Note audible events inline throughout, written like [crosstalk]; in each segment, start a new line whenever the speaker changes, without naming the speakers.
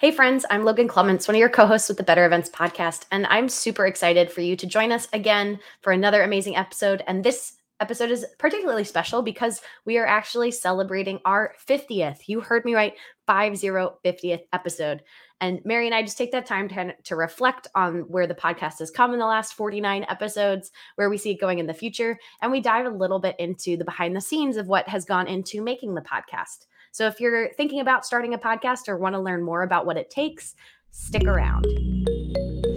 Hey, friends, I'm Logan Clements, one of your co hosts with the Better Events podcast, and I'm super excited for you to join us again for another amazing episode. And this episode is particularly special because we are actually celebrating our 50th. You heard me right, 5050th episode. And Mary and I just take that time to, to reflect on where the podcast has come in the last 49 episodes, where we see it going in the future. And we dive a little bit into the behind the scenes of what has gone into making the podcast. So if you're thinking about starting a podcast or want to learn more about what it takes, stick around.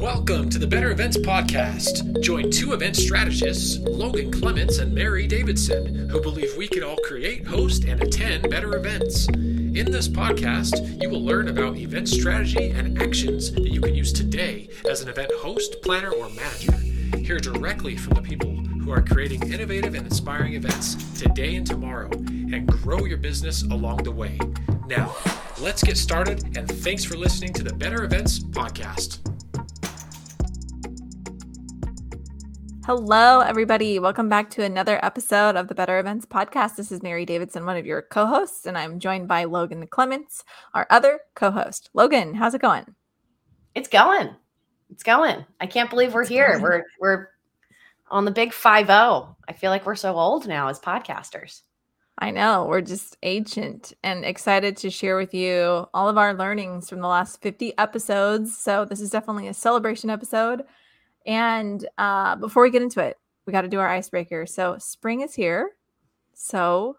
Welcome to the Better Events Podcast. Join two event strategists, Logan Clements and Mary Davidson, who believe we can all create, host, and attend better events. In this podcast, you will learn about event strategy and actions that you can use today as an event host, planner, or manager. Hear directly from the people who are creating innovative and inspiring events today and tomorrow and grow your business along the way. Now, let's get started, and thanks for listening to the Better Events Podcast.
Hello, everybody. Welcome back to another episode of the Better Events Podcast. This is Mary Davidson, one of your co hosts, and I'm joined by Logan Clements, our other co host. Logan, how's it going?
It's going. It's going. I can't believe we're here. We're we're on the big 5 0. I feel like we're so old now as podcasters.
I know. We're just ancient and excited to share with you all of our learnings from the last 50 episodes. So, this is definitely a celebration episode. And uh, before we get into it, we got to do our icebreaker. So, spring is here. So,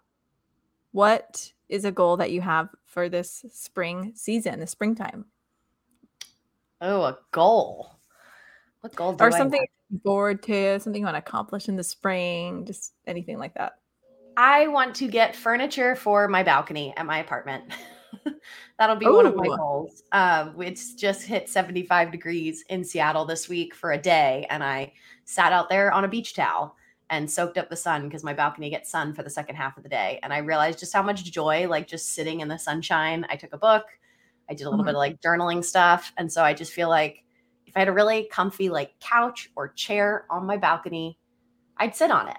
what is a goal that you have for this spring season, the springtime?
Oh, a goal. What goal
or something forward to, something you want to accomplish in the spring, just anything like that.
I want to get furniture for my balcony at my apartment. [laughs] That'll be Ooh. one of my goals. Um, it's just hit 75 degrees in Seattle this week for a day, and I sat out there on a beach towel and soaked up the sun because my balcony gets sun for the second half of the day. And I realized just how much joy, like just sitting in the sunshine. I took a book, I did a little mm-hmm. bit of like journaling stuff, and so I just feel like if I had a really comfy like couch or chair on my balcony, I'd sit on it.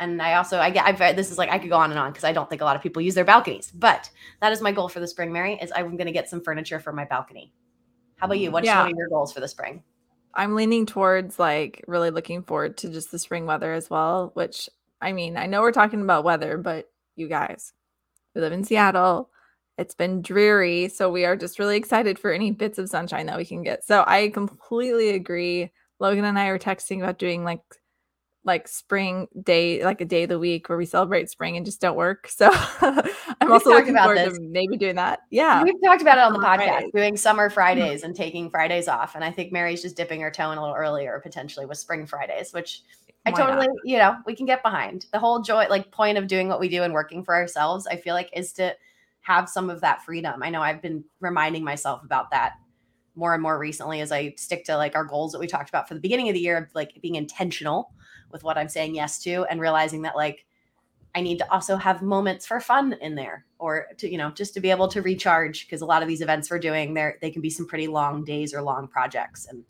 And I also I get I've this is like I could go on and on because I don't think a lot of people use their balconies, but that is my goal for the spring, Mary. Is I'm going to get some furniture for my balcony. How about you? What's yeah. one of your goals for the spring?
I'm leaning towards like really looking forward to just the spring weather as well. Which I mean, I know we're talking about weather, but you guys, we live in Seattle. It's been dreary. So we are just really excited for any bits of sunshine that we can get. So I completely agree. Logan and I are texting about doing like like spring day, like a day of the week where we celebrate spring and just don't work. [laughs] So I'm also looking forward this. to maybe doing that. Yeah.
We've talked about it on the podcast, Fridays. doing summer Fridays [laughs] and taking Fridays off. And I think Mary's just dipping her toe in a little earlier, potentially with spring Fridays, which I totally, not? you know, we can get behind. The whole joy, like point of doing what we do and working for ourselves, I feel like is to have some of that freedom. I know I've been reminding myself about that more and more recently as I stick to like our goals that we talked about for the beginning of the year of like being intentional with what I'm saying yes to and realizing that like I need to also have moments for fun in there or to you know just to be able to recharge because a lot of these events we're doing there they can be some pretty long days or long projects and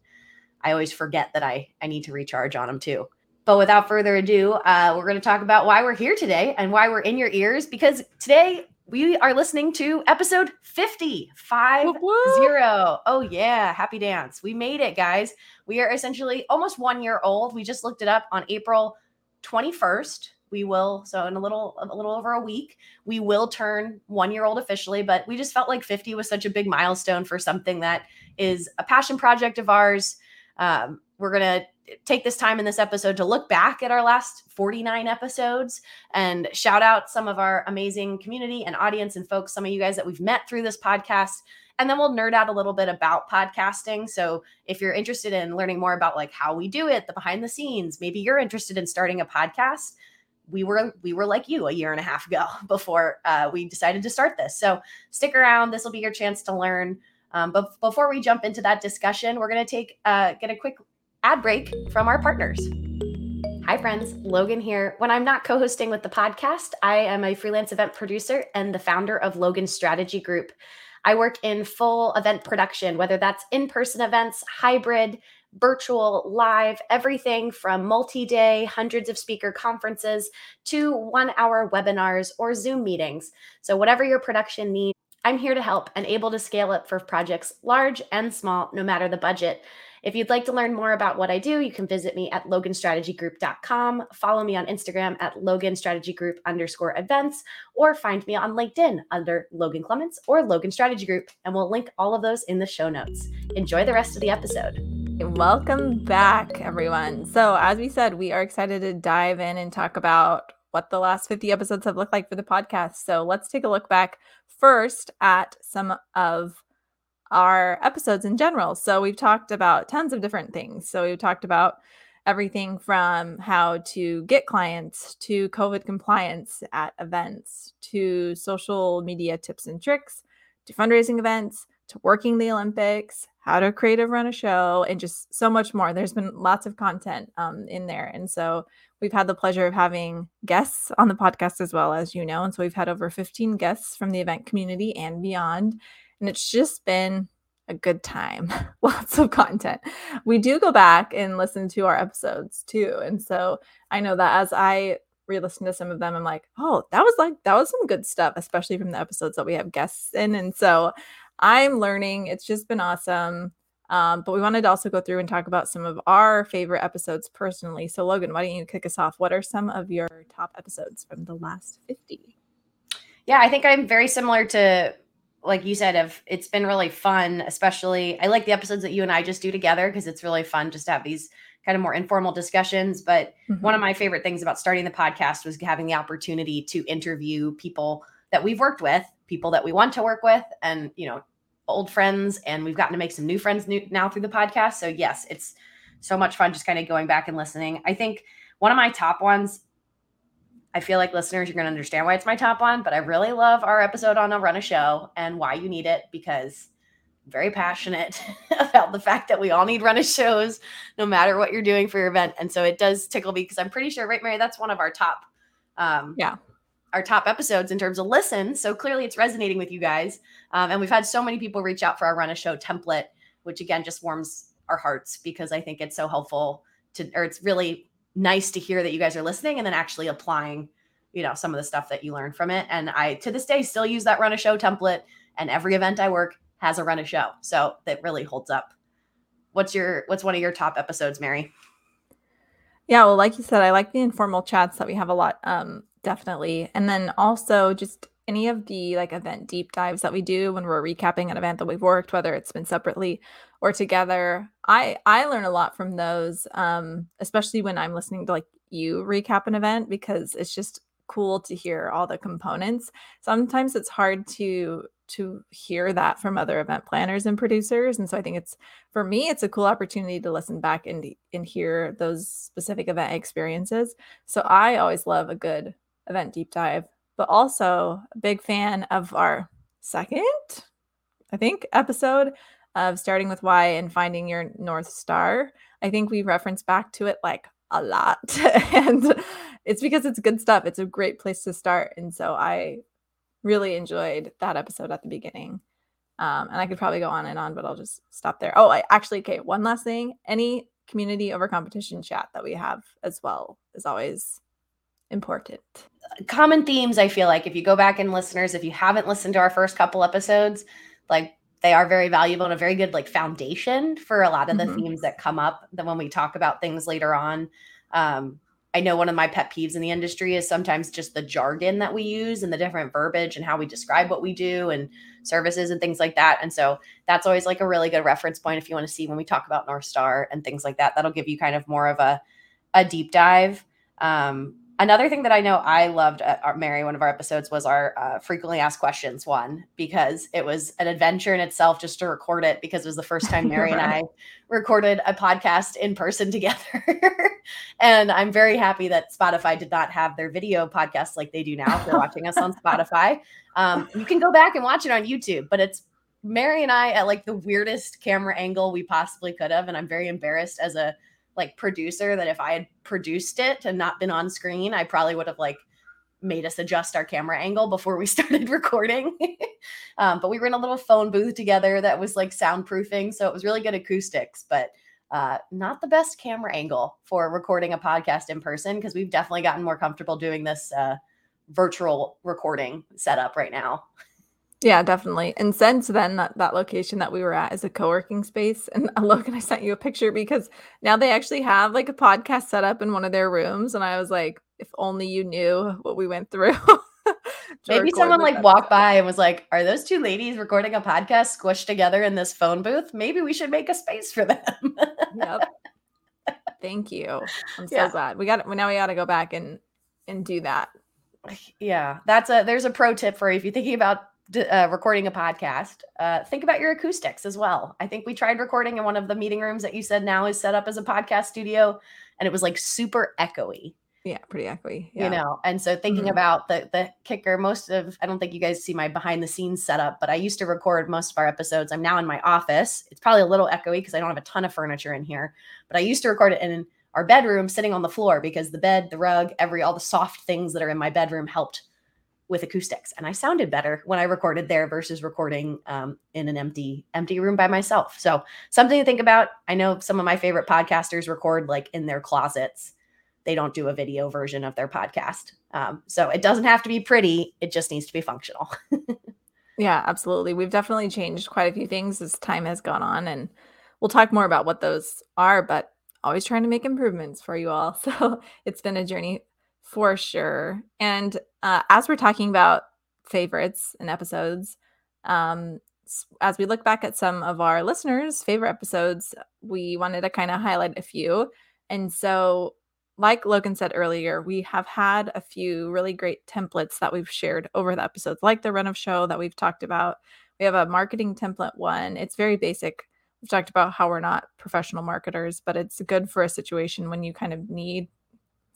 I always forget that I I need to recharge on them too. But without further ado, uh, we're going to talk about why we're here today and why we're in your ears because today we are listening to episode 50 five zero. Oh yeah happy dance. We made it guys. We are essentially almost one year old. We just looked it up on april 21st we will so in a little a little over a week we will turn one year old officially but we just felt like 50 was such a big milestone for something that is a passion project of ours. Um, we're gonna take this time in this episode to look back at our last 49 episodes and shout out some of our amazing community and audience and folks, some of you guys that we've met through this podcast. And then we'll nerd out a little bit about podcasting. So if you're interested in learning more about like how we do it, the behind the scenes, maybe you're interested in starting a podcast. We were we were like you a year and a half ago [laughs] before uh, we decided to start this. So stick around. This will be your chance to learn. Um, but before we jump into that discussion, we're going to take uh, get a quick ad break from our partners. Hi, friends. Logan here. When I'm not co hosting with the podcast, I am a freelance event producer and the founder of Logan Strategy Group. I work in full event production, whether that's in person events, hybrid, virtual, live, everything from multi day, hundreds of speaker conferences to one hour webinars or Zoom meetings. So, whatever your production needs, I'm here to help and able to scale up for projects large and small, no matter the budget. If you'd like to learn more about what I do, you can visit me at loganstrategygroup.com. Follow me on Instagram at loganstrategygroup underscore events, or find me on LinkedIn under Logan Clements or Logan Strategy Group. And we'll link all of those in the show notes. Enjoy the rest of the episode.
Welcome back, everyone. So, as we said, we are excited to dive in and talk about what the last 50 episodes have looked like for the podcast. So, let's take a look back first at some of our episodes in general. So we've talked about tons of different things. So we've talked about everything from how to get clients to COVID compliance at events to social media tips and tricks to fundraising events to working the Olympics, how to creative run a show, and just so much more. There's been lots of content um, in there. And so we've had the pleasure of having guests on the podcast as well, as you know. And so we've had over 15 guests from the event community and beyond. And it's just been a good time. [laughs] Lots of content. We do go back and listen to our episodes too. And so I know that as I re listen to some of them, I'm like, oh, that was like, that was some good stuff, especially from the episodes that we have guests in. And so I'm learning. It's just been awesome. Um, but we wanted to also go through and talk about some of our favorite episodes personally. So, Logan, why don't you kick us off? What are some of your top episodes from the last 50?
Yeah, I think I'm very similar to like you said, of it's been really fun, especially I like the episodes that you and I just do together because it's really fun just to have these kind of more informal discussions. But mm-hmm. one of my favorite things about starting the podcast was having the opportunity to interview people that we've worked with, people that we want to work with, and you know, old friends. And we've gotten to make some new friends new, now through the podcast. So yes, it's so much fun just kind of going back and listening. I think one of my top ones I feel like listeners, you're going to understand why it's my top one, but I really love our episode on a run a show and why you need it because I'm very passionate [laughs] about the fact that we all need run a shows no matter what you're doing for your event. And so it does tickle me because I'm pretty sure, right, Mary, that's one of our top, um,
yeah,
our top episodes in terms of listen. So clearly it's resonating with you guys. Um, and we've had so many people reach out for our run a show template, which again just warms our hearts because I think it's so helpful to, or it's really nice to hear that you guys are listening and then actually applying you know some of the stuff that you learned from it. And i to this day still use that run a show template and every event i work has a run a show. So that really holds up. What's your what's one of your top episodes mary?
Yeah well like you said i like the informal chats that we have a lot um definitely. And then also just any of the like event deep dives that we do when we're recapping an event that we've worked whether it's been separately or together. I i learn a lot from those um especially when i'm listening to like you recap an event because it's just cool to hear all the components. Sometimes it's hard to to hear that from other event planners and producers and so i think it's for me it's a cool opportunity to listen back and and hear those specific event experiences. So i always love a good event deep dive but also a big fan of our second, I think, episode of starting with why and finding your North Star. I think we reference back to it like a lot. [laughs] and it's because it's good stuff. It's a great place to start. And so I really enjoyed that episode at the beginning. Um, and I could probably go on and on, but I'll just stop there. Oh, I actually, okay, one last thing. Any community over competition chat that we have as well is always important
common themes i feel like if you go back and listeners if you haven't listened to our first couple episodes like they are very valuable and a very good like foundation for a lot of the mm-hmm. themes that come up that when we talk about things later on. Um, i know one of my pet peeves in the industry is sometimes just the jargon that we use and the different verbiage and how we describe what we do and services and things like that. And so that's always like a really good reference point if you want to see when we talk about north star and things like that that'll give you kind of more of a, a deep dive. Um, Another thing that I know I loved at our, Mary, one of our episodes was our uh, frequently asked questions one because it was an adventure in itself just to record it because it was the first time [laughs] Mary right. and I recorded a podcast in person [laughs] together. and I'm very happy that Spotify did not have their video podcast like they do now. If you're watching us on [laughs] Spotify, um, you can go back and watch it on YouTube, but it's Mary and I at like the weirdest camera angle we possibly could have. And I'm very embarrassed as a like producer that if I had produced it and not been on screen, I probably would have like made us adjust our camera angle before we [laughs] started recording. [laughs] um, but we were in a little phone booth together that was like soundproofing. So it was really good acoustics, but uh, not the best camera angle for recording a podcast in person because we've definitely gotten more comfortable doing this uh, virtual recording setup right now.
Yeah, definitely. And since then, that, that location that we were at is a co-working space. And [laughs] look, and I sent you a picture because now they actually have like a podcast set up in one of their rooms. And I was like, if only you knew what we went through. [laughs]
Maybe someone like walked by and was like, Are those two ladies recording a podcast squished together in this phone booth? Maybe we should make a space for them. yep.
Thank you. I'm so yeah. glad. We got it. now we gotta go back and and do that.
Yeah. That's a there's a pro tip for you if you're thinking about uh, recording a podcast, uh, think about your acoustics as well. I think we tried recording in one of the meeting rooms that you said now is set up as a podcast studio, and it was like super echoey.
Yeah, pretty echoey. Yeah.
You know, and so thinking mm-hmm. about the the kicker, most of I don't think you guys see my behind the scenes setup, but I used to record most of our episodes. I'm now in my office. It's probably a little echoey because I don't have a ton of furniture in here, but I used to record it in our bedroom, sitting on the floor because the bed, the rug, every all the soft things that are in my bedroom helped with acoustics and i sounded better when i recorded there versus recording um, in an empty empty room by myself. So something to think about. I know some of my favorite podcasters record like in their closets. They don't do a video version of their podcast. Um, so it doesn't have to be pretty it just needs to be functional. [laughs]
Yeah absolutely. We've definitely changed quite a few things as time has gone on and we'll talk more about what those are but always trying to make improvements for you all. [laughs] So it's been a journey for sure. And uh, as we're talking about favorites and episodes, um, as we look back at some of our listeners' favorite episodes, we wanted to kind of highlight a few. And so, like Logan said earlier, we have had a few really great templates that we've shared over the episodes, like the run of show that we've talked about. We have a marketing template one. It's very basic. We've talked about how we're not professional marketers, but it's good for a situation when you kind of need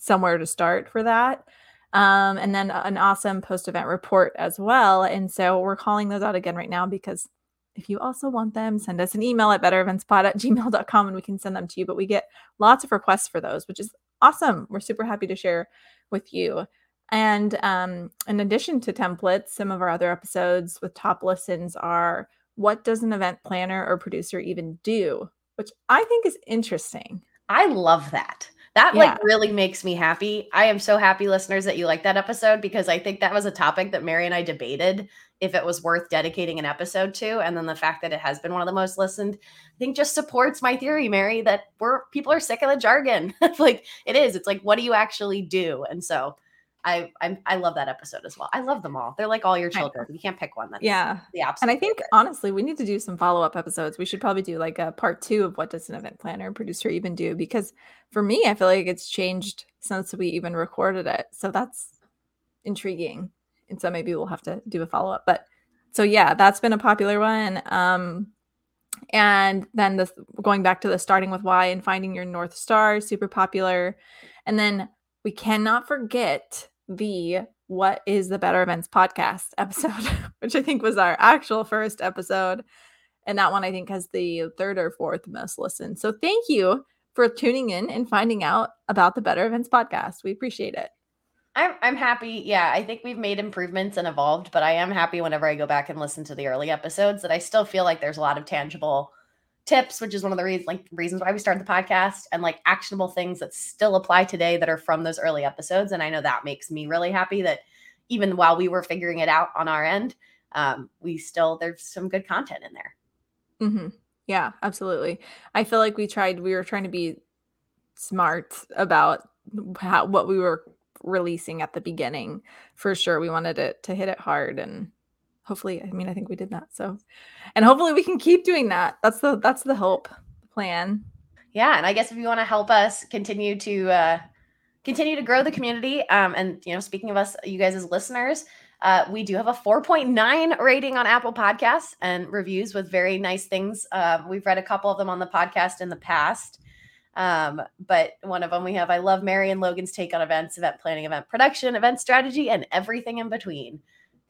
somewhere to start for that. Um, and then an awesome post event report as well. And so we're calling those out again right now because if you also want them, send us an email at bettereventspod at gmail.com and we can send them to you. But we get lots of requests for those, which is awesome. We're super happy to share with you. And um, in addition to templates, some of our other episodes with top listens are what does an event planner or producer even do? Which I think is interesting.
I love that. That yeah. like really makes me happy. I am so happy, listeners, that you like that episode because I think that was a topic that Mary and I debated if it was worth dedicating an episode to. And then the fact that it has been one of the most listened, I think just supports my theory, Mary, that we're people are sick of the jargon. [laughs] like it is. It's like, what do you actually do? And so I, I I love that episode as well. I love them all. They're like all your children. You can't pick one. That's
yeah. The absolute and I think favorite. honestly, we need to do some follow up episodes. We should probably do like a part two of what does an event planner producer even do? Because for me, I feel like it's changed since we even recorded it. So that's intriguing. And so maybe we'll have to do a follow up. But so yeah, that's been a popular one. Um, and then the going back to the starting with why and finding your north star, super popular. And then we cannot forget the What is the Better Events podcast episode, [laughs] which I think was our actual first episode. And that one I think has the third or fourth most listened. So thank you for tuning in and finding out about the Better Events podcast. We appreciate it.
I'm I'm happy. Yeah, I think we've made improvements and evolved, but I am happy whenever I go back and listen to the early episodes that I still feel like there's a lot of tangible tips, which is one of the reasons like reasons why we started the podcast and like actionable things that still apply today that are from those early episodes. And I know that makes me really happy that even while we were figuring it out on our end, um, we still there's some good content in there.
Mm-hmm. Yeah, absolutely. I feel like we tried. We were trying to be smart about how what we were releasing at the beginning. For sure, we wanted it to hit it hard and hopefully i mean i think we did that so and hopefully we can keep doing that that's the that's the hope plan
yeah and i guess if you want to help us continue to uh continue to grow the community um and you know speaking of us you guys as listeners uh, we do have a 4.9 rating on Apple Podcasts and reviews with very nice things. Uh, we've read a couple of them on the podcast in the past. Um, but one of them we have I love Mary and Logan's take on events, event planning, event production, event strategy, and everything in between.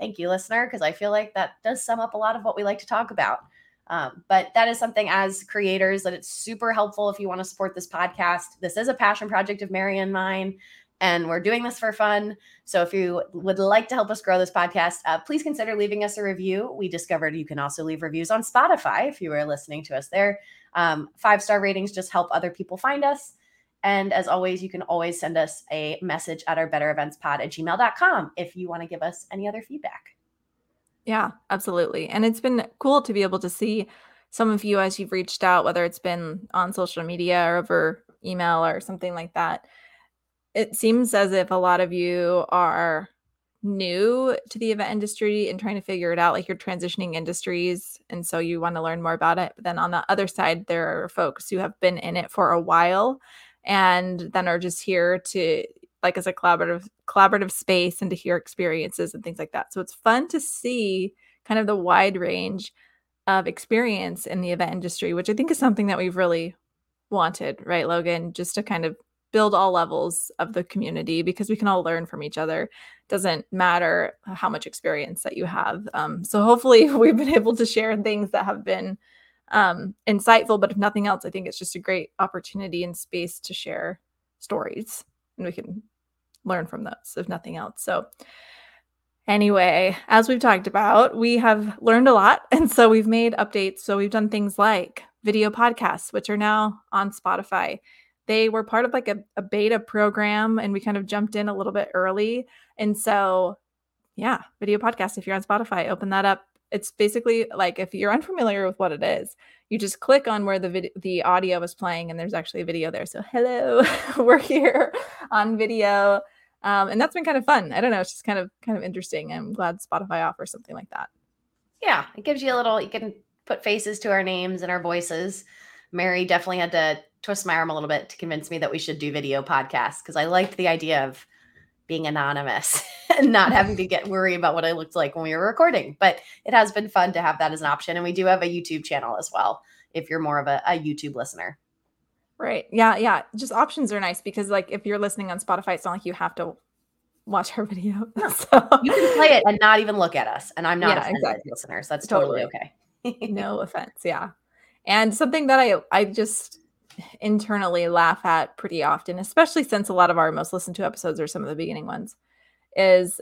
Thank you, listener, because I feel like that does sum up a lot of what we like to talk about. Um, but that is something as creators that it's super helpful if you want to support this podcast. This is a passion project of Mary and mine, and we're doing this for fun. So if you would like to help us grow this podcast, uh, please consider leaving us a review. We discovered you can also leave reviews on Spotify if you are listening to us there. Um, five star ratings just help other people find us. And as always, you can always send us a message at our bettereventspod at gmail.com if you want to give us any other feedback.
Yeah, absolutely. And it's been cool to be able to see some of you as you've reached out, whether it's been on social media or over email or something like that. It seems as if a lot of you are new to the event industry and trying to figure it out, like you're transitioning industries. And so you want to learn more about it. But then on the other side, there are folks who have been in it for a while and then are just here to like as a collaborative collaborative space and to hear experiences and things like that. So it's fun to see kind of the wide range of experience in the event industry, which I think is something that we've really wanted, right, Logan? Just to kind of build all levels of the community because we can all learn from each other. Doesn't matter how much experience that you have. Um, so hopefully, [laughs] we've been able to share things that have been um, insightful. But if nothing else, I think it's just a great opportunity and space to share stories, and we can learn from those, if nothing else. So. Anyway, as we've talked about, we have learned a lot. [laughs] And so we've made updates. So we've done things like video podcasts, which are now on Spotify they were part of like a, a beta program and we kind of jumped in a little bit early. And so, yeah, video podcast. If you're on Spotify, open that up. It's basically like if you're unfamiliar with what it is, you just click on where the video, the audio is playing, and there's actually a video there. So, hello, [laughs] we're here on video, um, and that's been kind of fun. I don't know, it's just kind of kind of interesting. I'm glad Spotify offers something like that.
Yeah, it gives you a little. You can put faces to our names and our voices. Mary definitely had to twist my arm a little bit to convince me that we should do video podcasts because I liked the idea of being anonymous [laughs] and not having to get worry about what I looked like when we were recording. But it has been fun to have that as an option. And we do have a YouTube channel as well if you're more of a, a YouTube listener.
Right. Yeah. Yeah. Just options are nice because, like, if you're listening on Spotify, it's not like you have to watch our [laughs] video. [laughs]
so you can play it and not even look at us. And I'm not yeah, exactly. listeners. That's totally, totally
okay. no offense. Yeah. And something that I I just internally laugh at pretty often, especially since a lot of our most listened to episodes are some of the beginning ones, is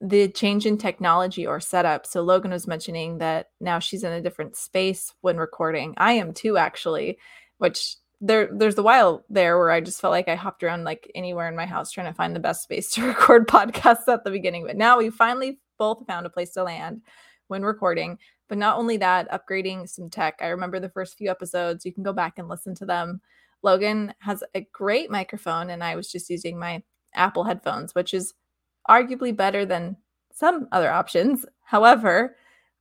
the change in technology or setup. So Logan was mentioning that now she's in a different space when recording. I am too, actually, which there there's a while there where I just felt like I hopped around like anywhere in my house trying to find the best space [laughs] to record podcasts at the beginning. But now we finally both found a place to land when recording. But not only that, upgrading some tech. I remember the first few episodes, you can go back and listen to them. Logan has a great microphone, and I was just using my Apple headphones, which is arguably better than some other options. [laughs] However,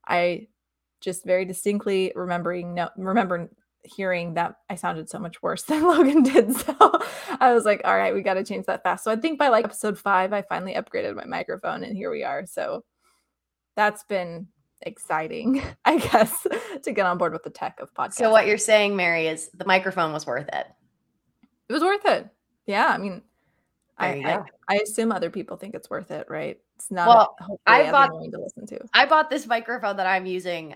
I just very distinctly remembering no remember hearing that I sounded so much worse [laughs] than Logan did. So I was like, all right, we got to change that fast. So I think by like episode five, I finally upgraded my microphone and here we are. So that's been exciting, [laughs] I guess, to get on board with the tech of podcast.
So what you're saying, Mary, is the microphone was worth it.
It was worth it. Yeah, I mean, I, I, I assume other people think it's worth it, right? It's not.
Well, I bought to listen to. I bought this microphone that I'm using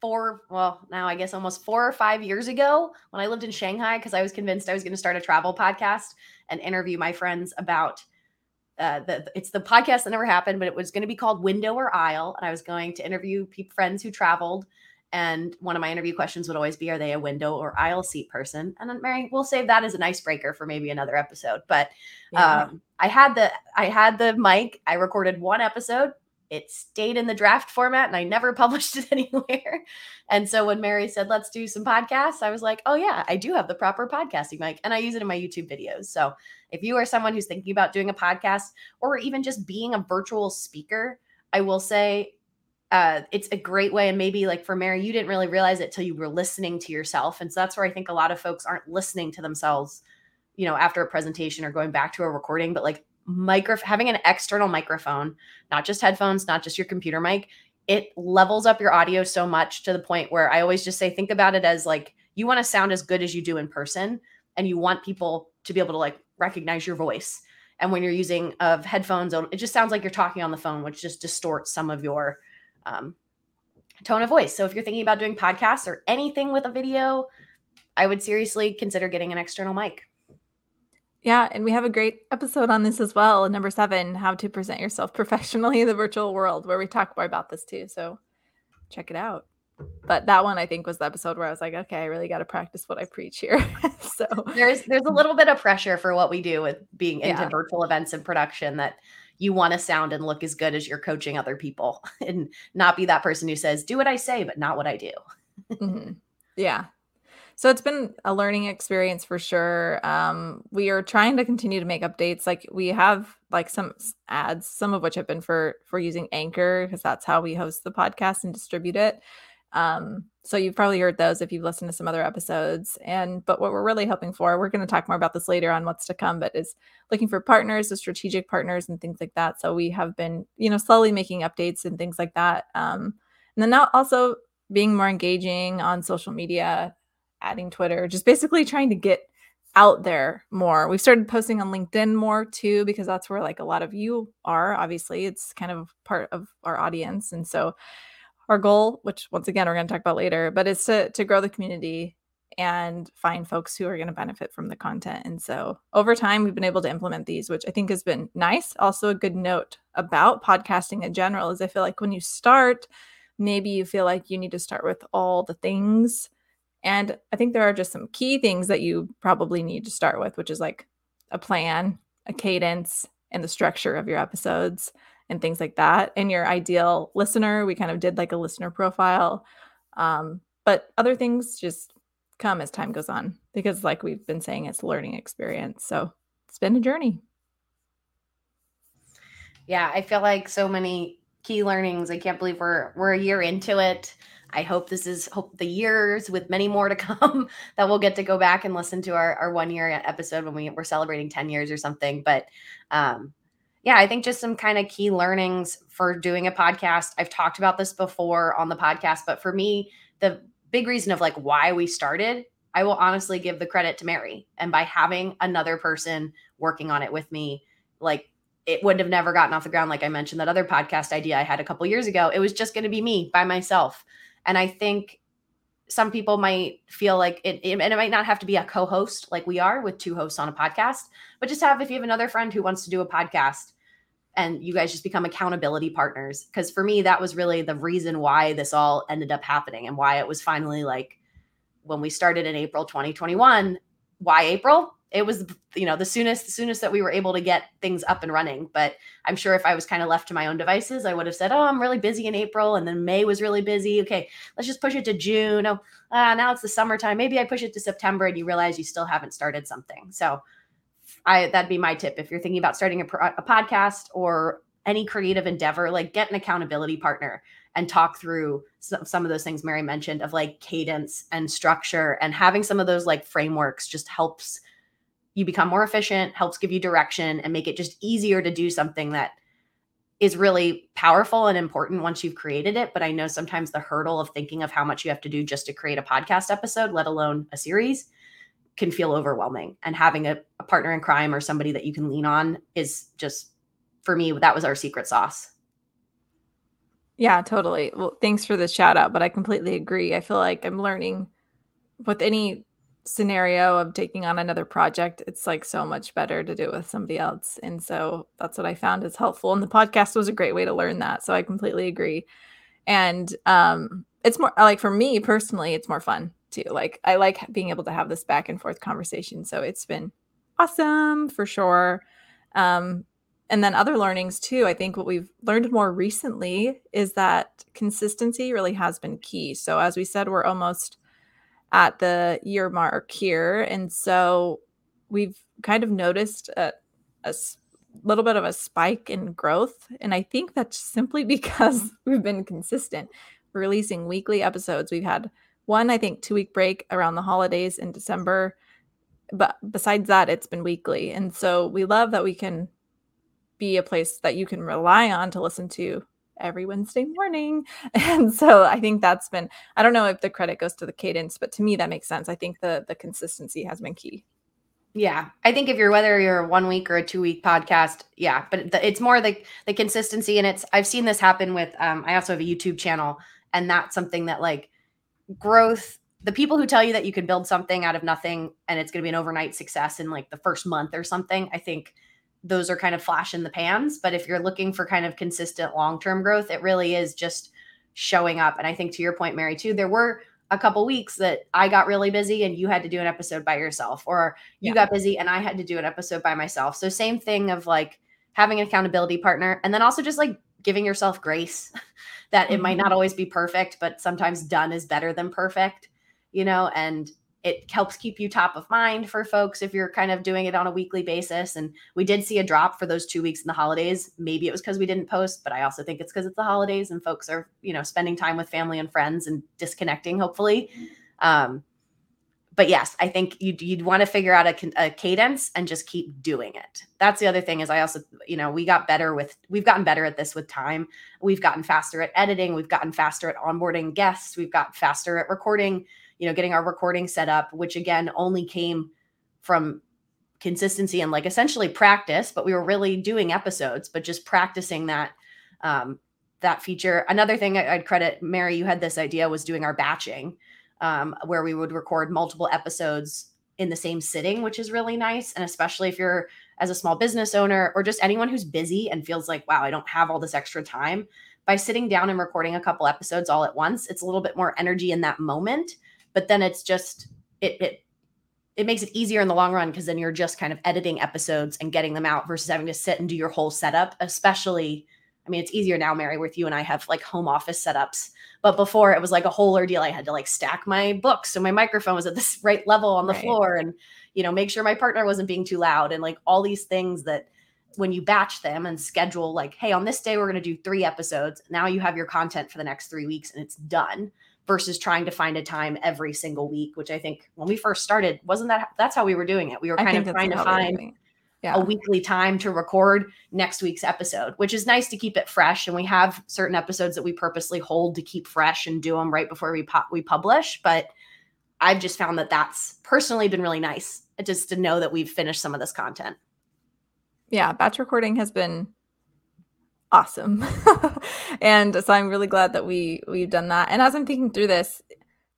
four, well, now I guess almost four or five years ago when I lived in Shanghai because I was convinced I was going to start a travel podcast and interview my friends about uh, the, it's the podcast that never happened, but it was going to be called Window or Aisle, and I was going to interview people, friends who traveled. And one of my interview questions would always be, "Are they a window or aisle seat person?" And then Mary, we'll save that as an icebreaker for maybe another episode. But yeah. um, I had the I had the mic. I recorded one episode it stayed in the draft format and I never [laughs] published it anywhere. And so when Mary said, let's do some podcasts, I was like, oh, yeah, I do have the proper podcasting mic and I use it in my YouTube videos. So if you are someone who's thinking about doing a podcast or even just being a virtual speaker, I will say uh, it's a great way. And maybe like for Mary, you didn't really realize it till you were listening to yourself. And so that's where I think a lot of folks aren't listening to themselves, you know, after a presentation or going back to a recording, but like micro having an external microphone, not just headphones, not just your computer mic, it levels up your audio so much to the point where I always just say think about it as like you want to sound as good as you do in person and you want people to be able to like recognize your voice. And when you're using of headphones, it just sounds like you're talking on the phone, which just distorts some of your um, tone of voice. So if you're thinking about doing podcasts or anything with a video, I would seriously consider getting an external mic.
Yeah, and we have a great episode on this as well. Number seven, how to present yourself professionally in the virtual world, where we talk more about this too. So check it out. But that one I think was the episode where I was like, okay, I really got to practice what I preach here. [laughs] so
there's there's a little bit of pressure for what we do with being into yeah. virtual events and production that you want to sound and look as good as you're coaching other people [laughs] and not be that person who says, do what I say, but not what I do.
mm-hmm. Yeah. So it's been a learning experience for sure. Um, we are trying to continue to make updates. Like we have like some ads, some of which have been for for using Anchor because that's how we host the podcast and distribute it. Um, so you've probably heard those if you've listened to some other episodes. And but what we're really hoping for, we're going to talk more about this later on what's to come, but is looking for partners, the strategic partners, and things like that. So we have been, you know, slowly making updates and things like that. Um, and then now also being more engaging on social media adding Twitter, just basically trying to get out there more. We've started posting on LinkedIn more too, because that's where like a lot of you are. Obviously, it's kind of part of our audience. And so our goal, which once again we're going to talk about later, but is to to grow the community and find folks who are going to benefit from the content. And so over time, we've been able to implement these, which I think has been nice. Also, a good note about podcasting in general is I feel like when you start, maybe you feel like you need to start with all the things and I think there are just some key things that you probably need to start with, which is like a plan, a cadence, and the structure of your episodes and things like that. And your ideal listener, we kind of did like a listener profile. Um, but other things just come as time goes on because, like we've been saying, it's a learning experience. So it's been a journey.
Yeah, I feel like so many key learnings. I can't believe we're we're a year into it. I hope this is hope the years with many more to [laughs] come that we'll get to go back and listen to our, our one year episode when we were celebrating 10 years or something. But um, yeah, I think just some kind of key learnings for doing a podcast. I've talked about this before on the podcast, but for me, the big reason of like why we started, I will honestly give the credit to Mary. And by having another person working on it with me, like it would have never gotten off the ground. Like I mentioned, that other podcast idea I had a couple years ago, it was just going to be me by myself. And I think some people might feel like it, it, and it might not have to be a co-host like we are with two hosts on a podcast, but just have if you have another friend who wants to do a podcast and you guys just become accountability partners. Because for me, that was really the reason why this all ended up happening and why it was finally like when we started in April 2021. Why April? It was you know the soonest the soonest that we were able to get things up and running. But i'm sure if i was kind of left to my own devices i would have said oh i'm really busy in april and then may was really busy. Okay let's just push it to june. Oh uh, now it's the summertime. Maybe i push it to september and you realize you still haven't started something. So i that'd be my tip. If you're thinking about starting a, a podcast or any creative endeavor like get an accountability partner and talk through some of those things mary mentioned of like cadence and structure and having some of those like frameworks just helps you become more efficient, helps give you direction, and make it just easier to do something that is really powerful and important once you've created it. But I know sometimes the hurdle of thinking of how much you have to do just to create a podcast episode, let alone a series, can feel overwhelming. And having a, a partner in crime or somebody that you can lean on is just, for me, that was our secret sauce.
Yeah, totally. Well, thanks for the shout out, but I completely agree. I feel like I'm learning with any scenario of taking on another project, it's like so much better to do it with somebody else. And so that's what I found is helpful. And the podcast was a great way to learn that. So I completely agree. And um it's more like for me personally, it's more fun too. Like I like being able to have this back and forth conversation. So it's been awesome for sure. Um and then other learnings too. I think what we've learned more recently is that consistency really has been key. So as we said, we're almost at the year mark here. And so we've kind of noticed a, a little bit of a spike in growth. And I think that's simply [laughs] because we've been consistent releasing weekly episodes. We've had one, I think, two week break around the holidays in December. But besides that, it's been weekly. And so we love that we can be a place that you can rely on to listen to every Wednesday morning. [laughs] And so I think that's been I don't know if the credit goes to the cadence, but to me that makes sense. I think the the consistency has been key.
Yeah, I think if you're whether you're a one week or a two week podcast, yeah, but the, it's more the the consistency, and it's I've seen this happen with. Um, I also have a YouTube channel, and that's something that like growth. The people who tell you that you can build something out of nothing and it's going to be an overnight success in like the first month or something, I think those are kind of flash in the pans. But if you're looking for kind of consistent long term growth, it really is just showing up. And I think to your point, Mary, too, there were a couple weeks that I got really busy and you had to do an episode by yourself, or you yeah. got busy and I had to do an episode by myself. So, same thing of like having an accountability partner, and then also just like giving yourself grace [laughs] that mm-hmm. it might not mm-hmm. always be perfect, but sometimes done is better than perfect, you know, and it helps keep you top of mind for folks if you're kind of doing it on a weekly basis. And we did see a drop for those two weeks in the holidays. Maybe it was because we didn't post, but I also think it's because it's the holidays and folks are, you know, spending time with family and friends and disconnecting, hopefully. Um, but yes, I think you'd, you'd want to figure out a, a, cadence and just keep doing it. That's the other thing is I also, you know, we got better with, we've gotten better at this with time. We've gotten faster at editing. We've gotten faster at onboarding guests. We've got faster at recording you know, getting our recording set up, which again only came from consistency and like essentially practice, but we were really doing episodes, but just practicing that um, that feature. Another thing I'd credit Mary, you had this idea was doing our batching, um, where we would record multiple episodes in the same sitting, which is really nice. And especially if you're as a small business owner or just anyone who's busy and feels like, wow, I don't have all this extra time. By sitting down and recording a couple episodes all at once, it's a little bit more energy in that moment but then it's just it it it makes it easier in the long run because then you're just kind of editing episodes and getting them out versus having to sit and do your whole setup especially i mean it's easier now mary with you and i have like home office setups. But before it was like a whole ordeal. I had to like stack my books so my microphone was at this [laughs] right level on the right. floor and you know make sure my partner wasn't being too loud and like all these things that when you batch them and schedule like hey on this day we're going to do three episodes. Now you have your content for the next three weeks and it's done versus trying to find a time every single week, which I think when we first started, wasn't that that's how we were doing it. We were kind of trying to find yeah. a weekly time to record next week's episode, which is nice to keep it fresh. And we have certain episodes that we purposely hold to keep fresh and do them right before we we publish. But I've just found that that's personally been really nice just to know that we've finished some of this content.
Yeah, batch recording has been awesome. [laughs] and so I'm really glad that we we've done that. And as I'm thinking through this,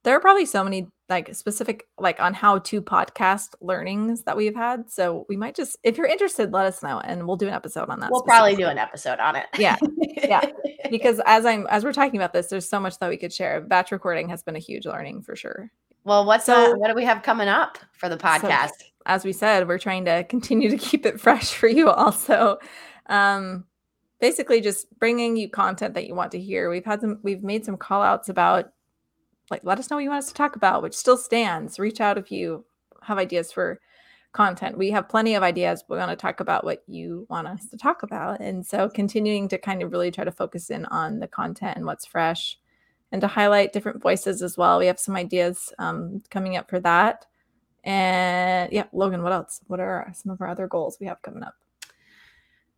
there are probably so many like specific like on how to podcast learnings that we've had. So we might just if you're interested, let us know and we'll do an episode on that.
We'll probably do an episode on it.
yeah. Yeah. [laughs] Because as I'm as we're talking about this, there's so much that we could share. Batch recording has been a huge learning for sure.
Well, what's so, uh, what do we have coming up for the podcast? So,
as we said, we're trying to continue to keep it fresh for you also. Um, basically just bringing you content that you want to hear. We've had some, we've made some call outs about like, let us know what you want us to talk about, which still stands. Reach out if you have ideas for content. We have plenty of ideas. We're going to talk about what you want us to talk about. And so continuing to kind of really try to focus in on the content and what's fresh and to highlight different voices as well. We have some ideas um, coming up for that. And yeah, Logan, what else? What are some of our other goals we have coming up?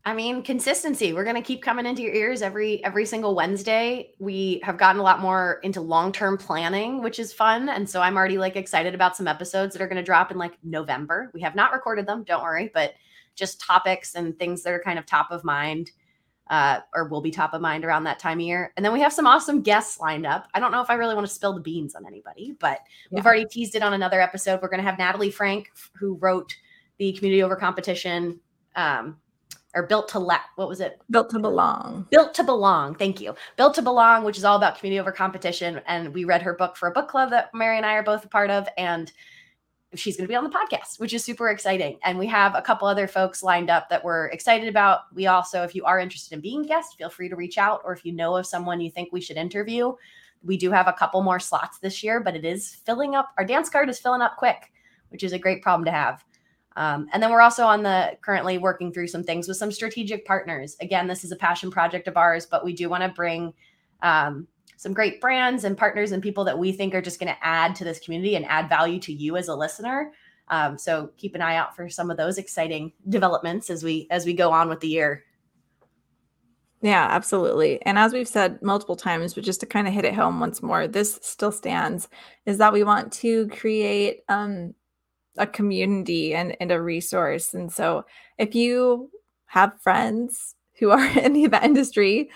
I mean, consistency. We're going to keep coming into your ears every every single Wednesday. We have gotten a lot more into long-term planning, which is fun, and so I'm already like excited about some episodes that are going to drop in like November. We have not recorded them, don't worry, but just topics and things that are kind of top of mind uh, or will be top of mind around that time of year. And then we have some awesome guests lined up. I don't know if I really want to spill the beans on anybody, but yeah. we've already teased it on another episode. We're going to have Natalie Franke, who wrote the Community Over Competition um, or built to let what was it?
Built to belong.
Built to belong thank you. Built to belong which is all about community over competition and we read her book for a book club that mary and i are both a part of and she's going to be on the podcast which is super exciting. And we have a couple other folks lined up that we're excited about. We also if you are interested in being a guest feel free to reach out or if you know of someone you think we should interview we do have a couple more slots this year but it is filling up our dance card is filling up quick which is a great problem to have um, and then we're also on the currently working through some things with some strategic partners. Again, this is a passion project of ours, but we do want to bring um, some great brands and partners and people that we think are just going to add to this community and add value to you as a listener. Um, so keep an eye out for some of those exciting developments as we as we go on with the year.
Yeah, absolutely. And as we've said multiple times, but just to kind of hit it home once more, this still stands is that we want to create um, a community and, and a resource. And so if you have friends who are [laughs] in the event industry,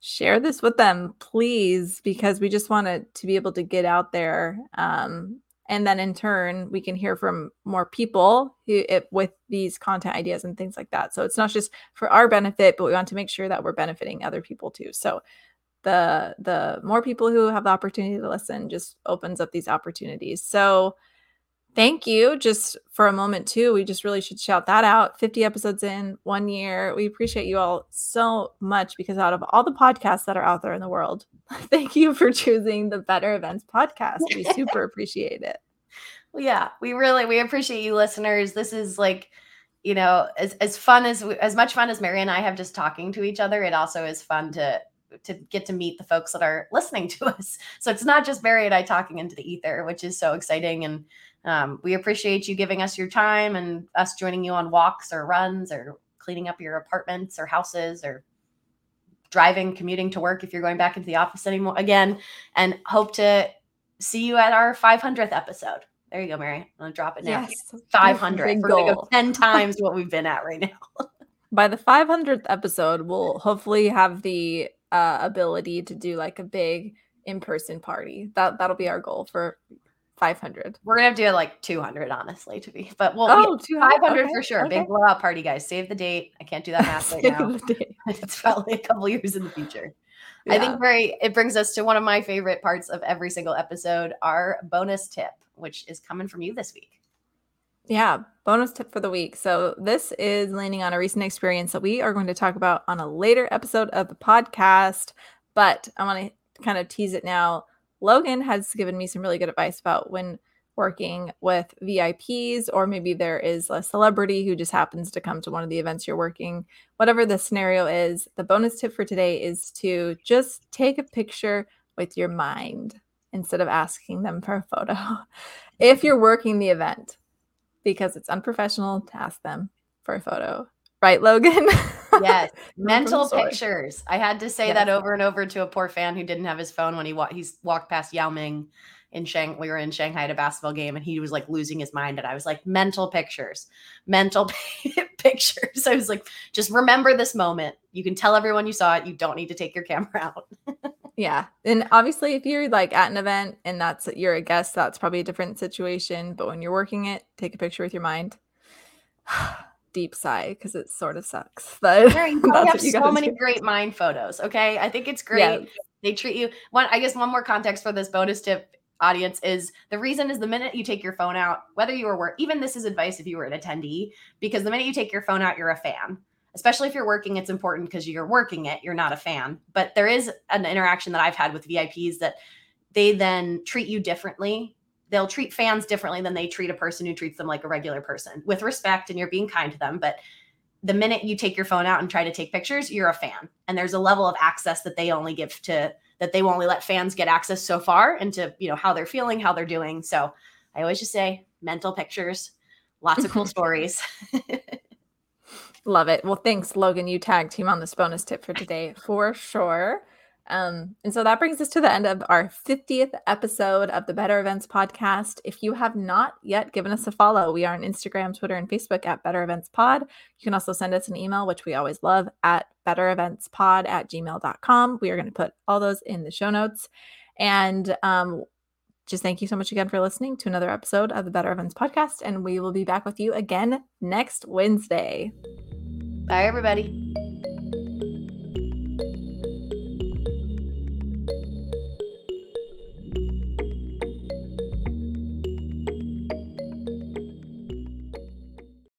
share this with them, please, because we just want to, to be able to get out there. Um, and then in turn, we can hear from more people who, it, with these content ideas and things like that. So it's not just for our benefit, but we want to make sure that we're benefiting other people too. So the the more people who have the opportunity to listen just opens up these opportunities. So thank you just for a moment too we just really should shout that out 50 episodes in one year we appreciate you all so much because out of all the podcasts that are out there in the world [laughs] thank you for choosing the better events podcast we super [laughs] appreciate it.
Well, yeah we really we appreciate you listeners this is like you know as, as fun as as much fun as mary and i have just talking to each other it also is fun to to get to meet the folks that are listening to us. So it's not just mary and i talking into the ether which is so exciting and um, we appreciate you giving us your time and us joining you on walks or runs or cleaning up your apartments or houses or driving, commuting to work if you're going back into the office anymore again. And hope to see you at our 500th episode. There you go, Mary. I'm gonna drop it now. Yes, 500. We're gonna go 10 [laughs] times what we've been at right now.
By the 500th episode, we'll hopefully have the uh, ability to do like a big in-person party. That that'll be our goal for 500.
We're gonna have to do like 200, honestly, to be. But we'll oh, 500 okay, for sure. Okay. Big blowout party, guys. Save the date. I can't do that math right now. [laughs] it's probably a couple years in the future. Yeah. I think very it brings us to one of my favorite parts of every single episode, our bonus tip, which is coming from you this week.
Yeah, bonus tip for the week. So this is leaning on a recent experience that we are going to talk about on a later episode of the podcast. But I want to kind of tease it now Logan has given me some really good advice about when working with VIPs, or maybe there is a celebrity who just happens to come to one of the events you're working. Whatever the scenario is, the bonus tip for today is to just take a picture with your mind instead of asking them for a photo [laughs] if you're working the event, because it's unprofessional to ask them for a photo. Right, Logan? [laughs]
yes, [laughs] mental pictures. I had to say yes. that over and over to a poor fan who didn't have his phone when he wa- he's walked past Yao Ming in Shang. We were in Shanghai at a basketball game, and he was like losing his mind. And I was like, mental pictures, mental [laughs] pictures. I was like, just remember this moment. You can tell everyone you saw it. You don't need to take your camera out. [laughs]
yeah, and obviously, if you're like at an event and that's you're a guest, that's probably a different situation. But when you're working it, take a picture with your mind [sighs] [sighs] deep sigh because it sort of sucks. [laughs] But
Mary, [laughs] you have so many do. great mind photos. Okay, I think it's great. Yes. They treat you. One, I guess, one more context for this bonus tip audience is the reason is the minute you take your phone out, whether you were even this is advice if you were an attendee, because the minute you take your phone out, you're a fan. Especially if you're working, it's important because you're working it. You're not a fan. But there is an interaction that I've had with VIPs that they then treat you differently they'll treat fans differently than they treat a person who treats them like a regular person with respect and you're being kind to them but the minute you take your phone out and try to take pictures you're a fan. And there's a level of access that they only give to that they will only let fans get access so far into you know how they're feeling how they're doing. So i always just say mental pictures lots of cool [laughs] stories. [laughs]
Love it. Well thanks logan. You tagged team on this bonus tip for today for sure um, and so that brings us to the end of our 50th episode of the Better Events podcast. If you have not yet given us a follow, we are on Instagram, Twitter, and Facebook at Better Events Pod. You can also send us an email, which we always love, at bettereventspod at gmail.com. We are going to put all those in the show notes. And um, just thank you so much again for listening to another episode of the Better Events podcast. And we will be back with you again next Wednesday.
Bye, everybody.